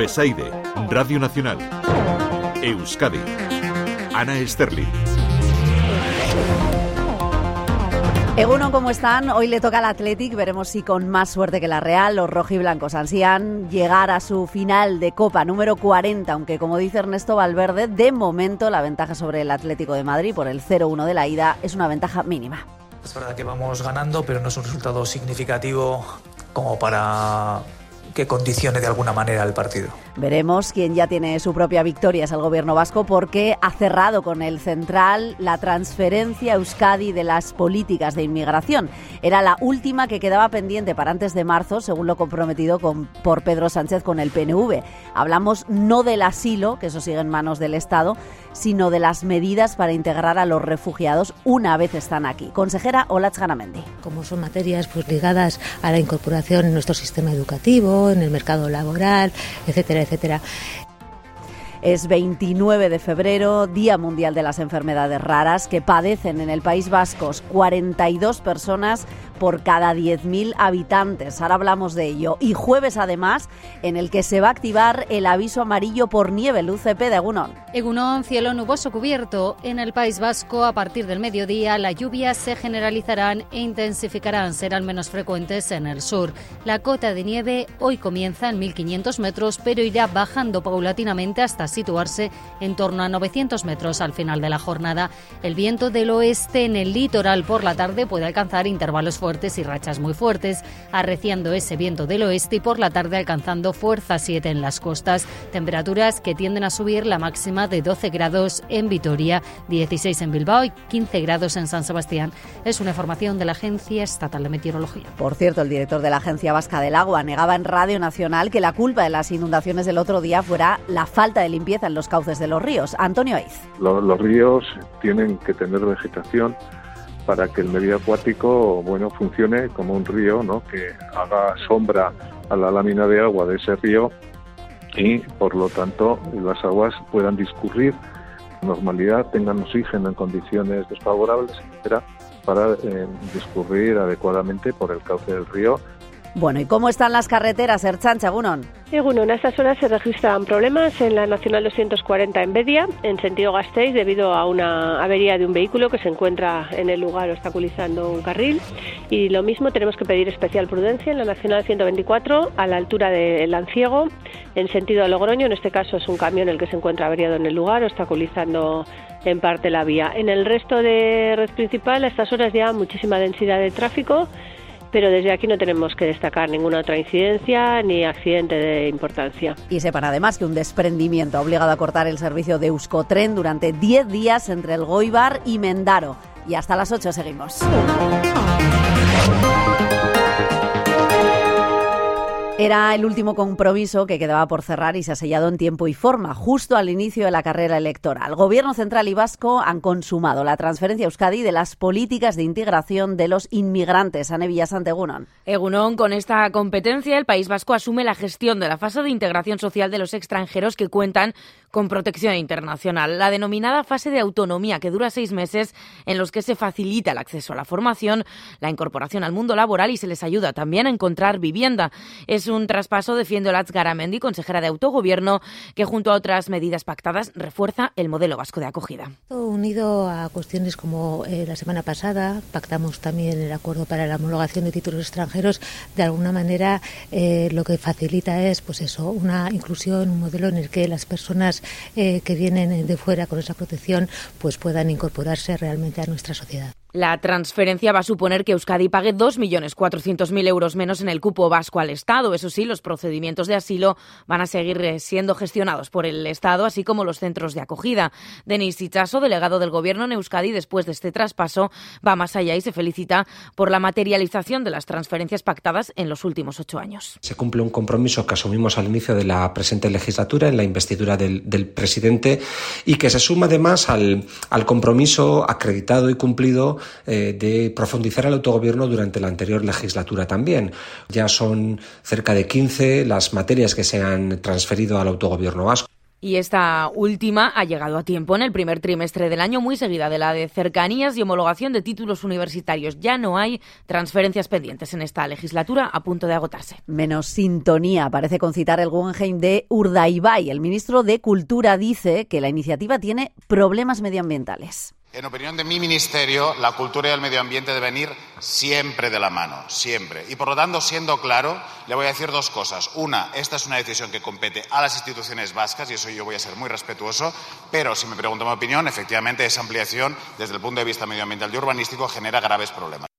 Besaide, Radio Nacional. Euskadi. Ana Sterling. Egunon, ¿cómo están? Hoy le toca al Athletic, veremos si con más suerte que la Real los rojiblancos ansían llegar a su final de Copa número 40, aunque como dice Ernesto Valverde, de momento la ventaja sobre el Atlético de Madrid por el 0-1 de la ida es una ventaja mínima. Es verdad que vamos ganando, pero no es un resultado significativo como para que condicione de alguna manera el partido. Veremos quién ya tiene su propia victoria, es el gobierno vasco, porque ha cerrado con el central la transferencia a Euskadi de las políticas de inmigración. Era la última que quedaba pendiente para antes de marzo, según lo comprometido con, por Pedro Sánchez con el PNV. Hablamos no del asilo, que eso sigue en manos del Estado, sino de las medidas para integrar a los refugiados una vez están aquí. Consejera Olatz Ganamendi. Como son materias pues, ligadas a la incorporación en nuestro sistema educativo, en el mercado laboral, etcétera, etcétera. Es 29 de febrero, Día Mundial de las Enfermedades Raras, que padecen en el País Vasco 42 personas por cada 10.000 habitantes. Ahora hablamos de ello. Y jueves, además, en el que se va a activar el aviso amarillo por nieve, el UCP de Egunon. Egunon, cielo nuboso cubierto. En el País Vasco, a partir del mediodía, las lluvias se generalizarán e intensificarán. Serán menos frecuentes en el sur. La cota de nieve hoy comienza en 1.500 metros, pero irá bajando paulatinamente hasta situarse en torno a 900 metros al final de la jornada. El viento del oeste en el litoral por la tarde puede alcanzar intervalos fuertes y rachas muy fuertes, arreciando ese viento del oeste y por la tarde alcanzando fuerza 7 en las costas. Temperaturas que tienden a subir la máxima de 12 grados en Vitoria, 16 en Bilbao y 15 grados en San Sebastián. Es una información de la Agencia Estatal de Meteorología. Por cierto, el director de la Agencia Vasca del Agua negaba en Radio Nacional que la culpa de las inundaciones del otro día fuera la falta de limpieza en los cauces de los ríos. Antonio Aiz. Los, los ríos tienen que tener vegetación para que el medio acuático bueno funcione como un río ¿no? que haga sombra a la lámina de agua de ese río y por lo tanto las aguas puedan discurrir con normalidad, tengan oxígeno en condiciones desfavorables, etcétera, para eh, discurrir adecuadamente por el cauce del río bueno, ¿y cómo están las carreteras, Erchancha, Gunon? Egunon, a estas horas se registran problemas en la Nacional 240 en Bedia, en sentido Gasteiz, debido a una avería de un vehículo que se encuentra en el lugar obstaculizando un carril. Y lo mismo tenemos que pedir especial prudencia en la Nacional 124, a la altura de Lanciego, en sentido Logroño. En este caso es un camión el que se encuentra averiado en el lugar, obstaculizando en parte la vía. En el resto de red principal, a estas horas ya muchísima densidad de tráfico pero desde aquí no tenemos que destacar ninguna otra incidencia ni accidente de importancia. Y sepan además que un desprendimiento ha obligado a cortar el servicio de Euskotren durante 10 días entre el Goibar y Mendaro. Y hasta las 8 seguimos. Era el último compromiso que quedaba por cerrar y se ha sellado en tiempo y forma, justo al inicio de la carrera electoral. Gobierno central y vasco han consumado la transferencia a Euskadi de las políticas de integración de los inmigrantes. Ane Villasante Egunon. Egunon, con esta competencia, el País Vasco asume la gestión de la fase de integración social de los extranjeros que cuentan con protección internacional. La denominada fase de autonomía, que dura seis meses, en los que se facilita el acceso a la formación, la incorporación al mundo laboral y se les ayuda también a encontrar vivienda. Un traspaso, defiende Olatz Garamendi, consejera de autogobierno, que junto a otras medidas pactadas refuerza el modelo vasco de acogida. Unido a cuestiones como eh, la semana pasada, pactamos también el acuerdo para la homologación de títulos extranjeros, de alguna manera eh, lo que facilita es pues eso, una inclusión, un modelo en el que las personas eh, que vienen de fuera con esa protección pues puedan incorporarse realmente a nuestra sociedad. La transferencia va a suponer que Euskadi pague 2.400.000 euros menos en el cupo vasco al Estado. Eso sí, los procedimientos de asilo van a seguir eh, siendo gestionados por el Estado, así como los centros de acogida. Denis Ichaso, delegado del Gobierno en Euskadi, después de este traspaso, va más allá y se felicita por la materialización de las transferencias pactadas en los últimos ocho años. Se cumple un compromiso que asumimos al inicio de la presente legislatura en la investidura del, presidente y que se suma además al compromiso acreditado y cumplido eh, de profundizar el autogobierno durante la anterior legislatura también. Ya son cerca de 15 las materias que se han transferido al autogobierno vasco. Y esta última ha llegado a tiempo en el primer trimestre del año, muy seguida de la de cercanías y homologación de títulos universitarios. Ya no hay transferencias pendientes en esta legislatura a punto de agotarse. Menos sintonía, parece concitar el Guggenheim de Urdaibai. El ministro de Cultura dice que la iniciativa tiene problemas medioambientales. En opinión de mi ministerio, la cultura y el medio ambiente deben ir siempre de la mano, siempre. Y por lo tanto, siendo claro, le voy a decir dos cosas. Una, esta es una decisión que compete a las instituciones vascas y eso yo voy a ser muy respetuoso, pero si me pregunta mi opinión, efectivamente esa ampliación desde el punto de vista medioambiental y urbanístico genera graves problemas.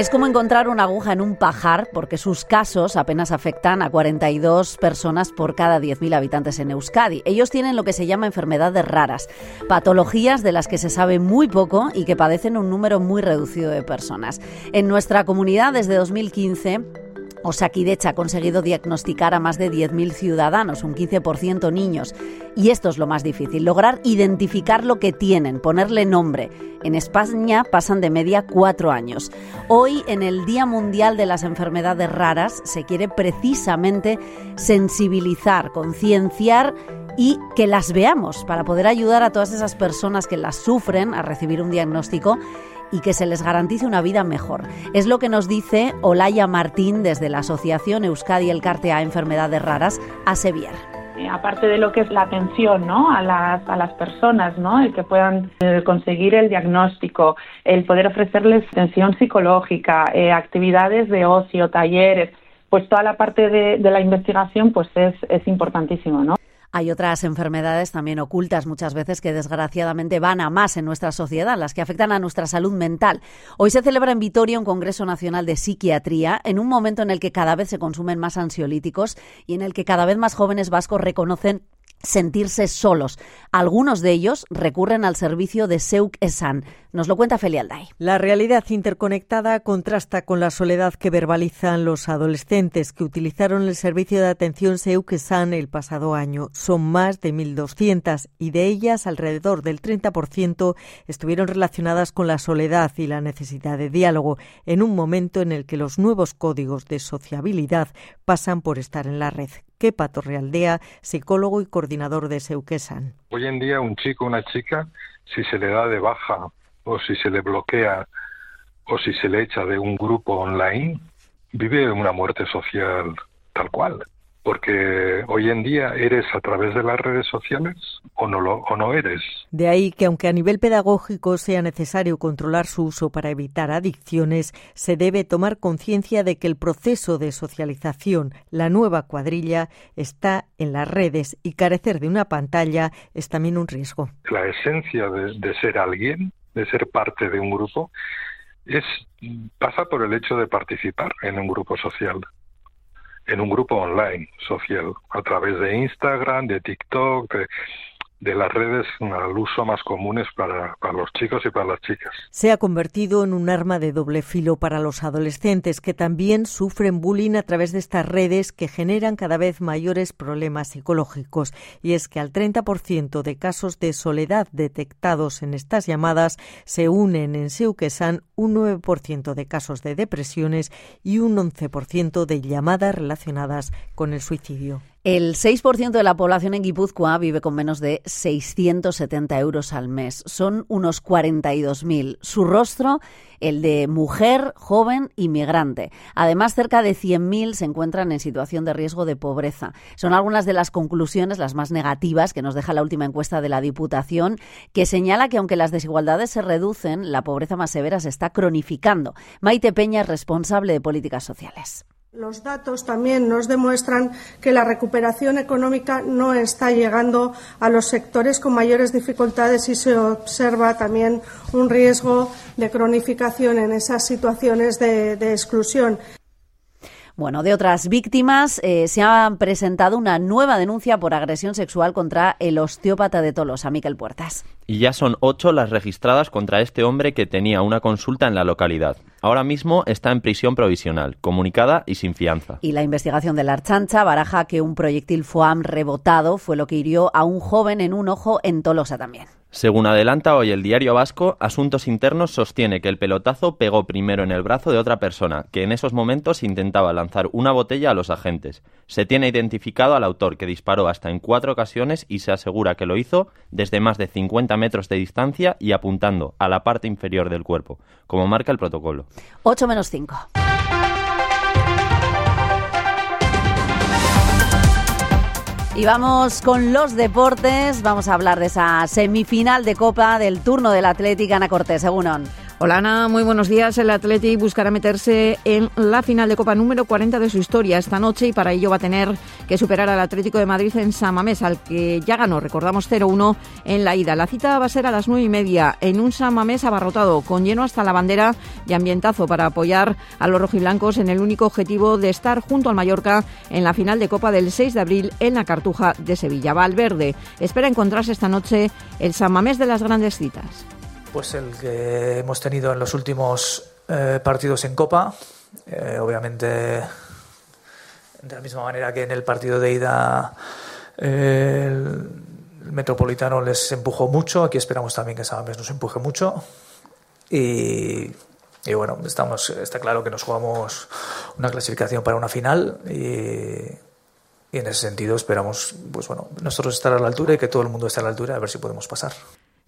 Es como encontrar una aguja en un pajar, porque sus casos apenas afectan a 42 personas por cada 10.000 habitantes en Euskadi. Ellos tienen lo que se llama enfermedades raras, patologías de las que se sabe muy poco y que padecen un número muy reducido de personas. En nuestra comunidad, desde 2015, Osakidecha ha conseguido diagnosticar a más de 10.000 ciudadanos, un 15% niños. Y esto es lo más difícil, lograr identificar lo que tienen, ponerle nombre. En España pasan de media cuatro años. Hoy, en el Día Mundial de las Enfermedades Raras, se quiere precisamente sensibilizar, concienciar y que las veamos para poder ayudar a todas esas personas que las sufren a recibir un diagnóstico y que se les garantice una vida mejor. Es lo que nos dice Olaya Martín desde la Asociación Euskadi El Carte a Enfermedades Raras, a Sevier eh, aparte de lo que es la atención ¿no? a, las, a las personas, ¿no? el que puedan eh, conseguir el diagnóstico, el poder ofrecerles atención psicológica, eh, actividades de ocio, talleres, pues toda la parte de, de la investigación pues es, es importantísimo. ¿no? Hay otras enfermedades también ocultas muchas veces que desgraciadamente van a más en nuestra sociedad, las que afectan a nuestra salud mental. Hoy se celebra en Vitoria un Congreso Nacional de Psiquiatría en un momento en el que cada vez se consumen más ansiolíticos y en el que cada vez más jóvenes vascos reconocen sentirse solos. Algunos de ellos recurren al servicio de Seuk Esan. Nos lo cuenta Felialday. La realidad interconectada contrasta con la soledad que verbalizan los adolescentes que utilizaron el servicio de atención Seuk Esan el pasado año. Son más de 1.200 y de ellas alrededor del 30% estuvieron relacionadas con la soledad y la necesidad de diálogo en un momento en el que los nuevos códigos de sociabilidad pasan por estar en la red. Kepa Torrealdea, psicólogo y coordinador de Seuquesan. Hoy en día un chico una chica, si se le da de baja o si se le bloquea o si se le echa de un grupo online, vive una muerte social tal cual porque hoy en día eres a través de las redes sociales o no lo o no eres. De ahí que aunque a nivel pedagógico sea necesario controlar su uso para evitar adicciones, se debe tomar conciencia de que el proceso de socialización, la nueva cuadrilla, está en las redes y carecer de una pantalla es también un riesgo. La esencia de, de ser alguien, de ser parte de un grupo, es pasa por el hecho de participar en un grupo social en un grupo online social, a través de Instagram, de TikTok, de, de las redes al uso más comunes para, para, los chicos y para las chicas. Se ha convertido en un arma de doble filo para los adolescentes que también sufren bullying a través de estas redes que generan cada vez mayores problemas psicológicos. Y es que al 30% de casos de soledad detectados en estas llamadas se unen en Seuquesan un 9% de casos de depresiones y un 11% de llamadas relacionadas con el suicidio. El 6% de la población en Guipúzcoa vive con menos de 670 euros al mes. Son unos 42.000. Su rostro, el de mujer, joven y migrante. Además, cerca de 100.000 se encuentran en situación de riesgo de pobreza. Son algunas de las conclusiones, las más negativas, que nos deja la última encuesta de la Diputación, que señala que aunque las desigualdades se reducen, la pobreza más severa se está cronificando. Maite Peña es responsable de políticas sociales. Los datos también nos demuestran que la recuperación económica no está llegando a los sectores con mayores dificultades y se observa también un riesgo de cronificación en esas situaciones de, exclusión. Bueno, de otras víctimas eh, se ha presentado una nueva denuncia por agresión sexual contra el osteópata de Tolosa, Miquel Puertas. Y ya son ocho las registradas contra este hombre que tenía una consulta en la localidad. Ahora mismo está en prisión provisional, comunicada y sin fianza. Y la investigación de la Archancha baraja que un proyectil FOAM rebotado fue lo que hirió a un joven en un ojo en Tolosa también. Según adelanta hoy el diario vasco, Asuntos Internos sostiene que el pelotazo pegó primero en el brazo de otra persona, que en esos momentos intentaba lanzar una botella a los agentes. Se tiene identificado al autor, que disparó hasta en cuatro ocasiones y se asegura que lo hizo desde más de 50 metros de distancia y apuntando a la parte inferior del cuerpo, como marca el protocolo. 8 menos 5. Y vamos con los deportes. Vamos a hablar de esa semifinal de Copa del turno del Atlético Ana Cortés, según Hola Ana, muy buenos días. El Atleti buscará meterse en la final de Copa número 40 de su historia esta noche y para ello va a tener que superar al Atlético de Madrid en San Mamés, al que ya ganó, recordamos 0-1 en la ida. La cita va a ser a las 9 y media en un San Mamés abarrotado, con lleno hasta la bandera y ambientazo para apoyar a los rojiblancos en el único objetivo de estar junto al Mallorca en la final de Copa del 6 de abril en la Cartuja de Sevilla. Valverde espera encontrarse esta noche el San Mamés de las grandes citas pues el que hemos tenido en los últimos eh, partidos en Copa. Eh, obviamente, de la misma manera que en el partido de ida eh, el, Metropolitano les empujó mucho, aquí esperamos también que Sabes nos empuje mucho. Y, bueno, estamos, está claro que nos jugamos una clasificación para una final y, y en ese sentido esperamos pues bueno, nosotros estar a la altura y que todo el mundo esté a la altura a ver si podemos pasar.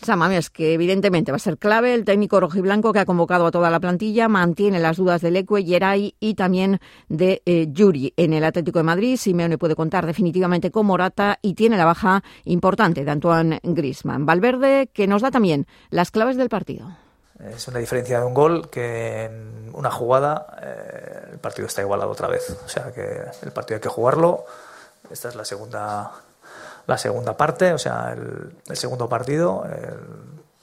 Samames, que evidentemente va a ser clave. El técnico rojiblanco que ha convocado a toda la plantilla mantiene las dudas de Leque, Yeray y también de eh, Yuri. En el Atlético de Madrid, Simeone puede contar definitivamente con Morata y tiene la baja importante de Antoine Grisman. Valverde, que nos da también las claves del partido. Es una diferencia de un gol que en una jugada eh, el partido está igualado otra vez. O sea que el partido hay que jugarlo. Esta es la segunda la segunda parte, o sea, el, segundo partido,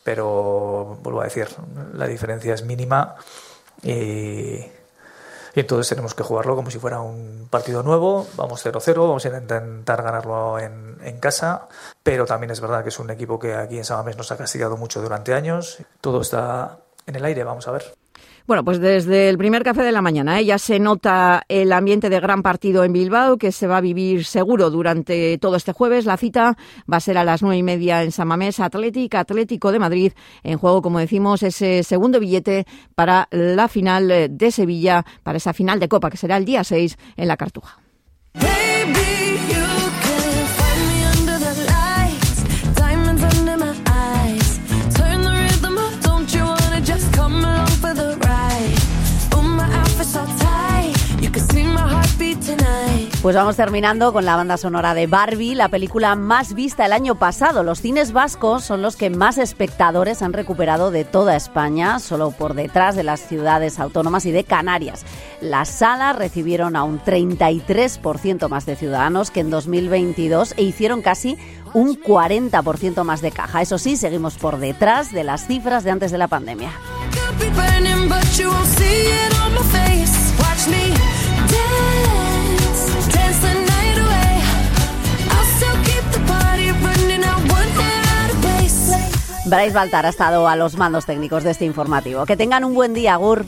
pero vuelvo a decir, la diferencia es mínima y, entonces tenemos que jugarlo como si fuera un partido nuevo, vamos 0-0, vamos a intentar ganarlo en, en, casa, pero también es verdad que es un equipo que aquí en Samamés nos ha castigado mucho durante años, todo está en el aire, vamos a ver. Bueno, pues desde el primer café de la mañana ¿eh? ya se nota el ambiente de gran partido en Bilbao que se va a vivir seguro durante todo este jueves. La cita va a ser a las nueve y media en Samamés, Atlético, Atlético de Madrid. En juego, como decimos, ese segundo billete para la final de Sevilla, para esa final de Copa que será el día 6 en la Cartuja. Pues vamos terminando con la banda sonora de Barbie, la película más vista el año pasado. Los cines vascos son los que más espectadores han recuperado de toda España, solo por detrás de las ciudades autónomas y de Canarias. Las salas recibieron a un 33% más de ciudadanos que en 2022 e hicieron casi un 40% más de caja. Eso sí, seguimos por detrás de las cifras de antes de la pandemia. Bryce Baltar ha estado a los mandos técnicos de este informativo. Que tengan un buen día, Gur.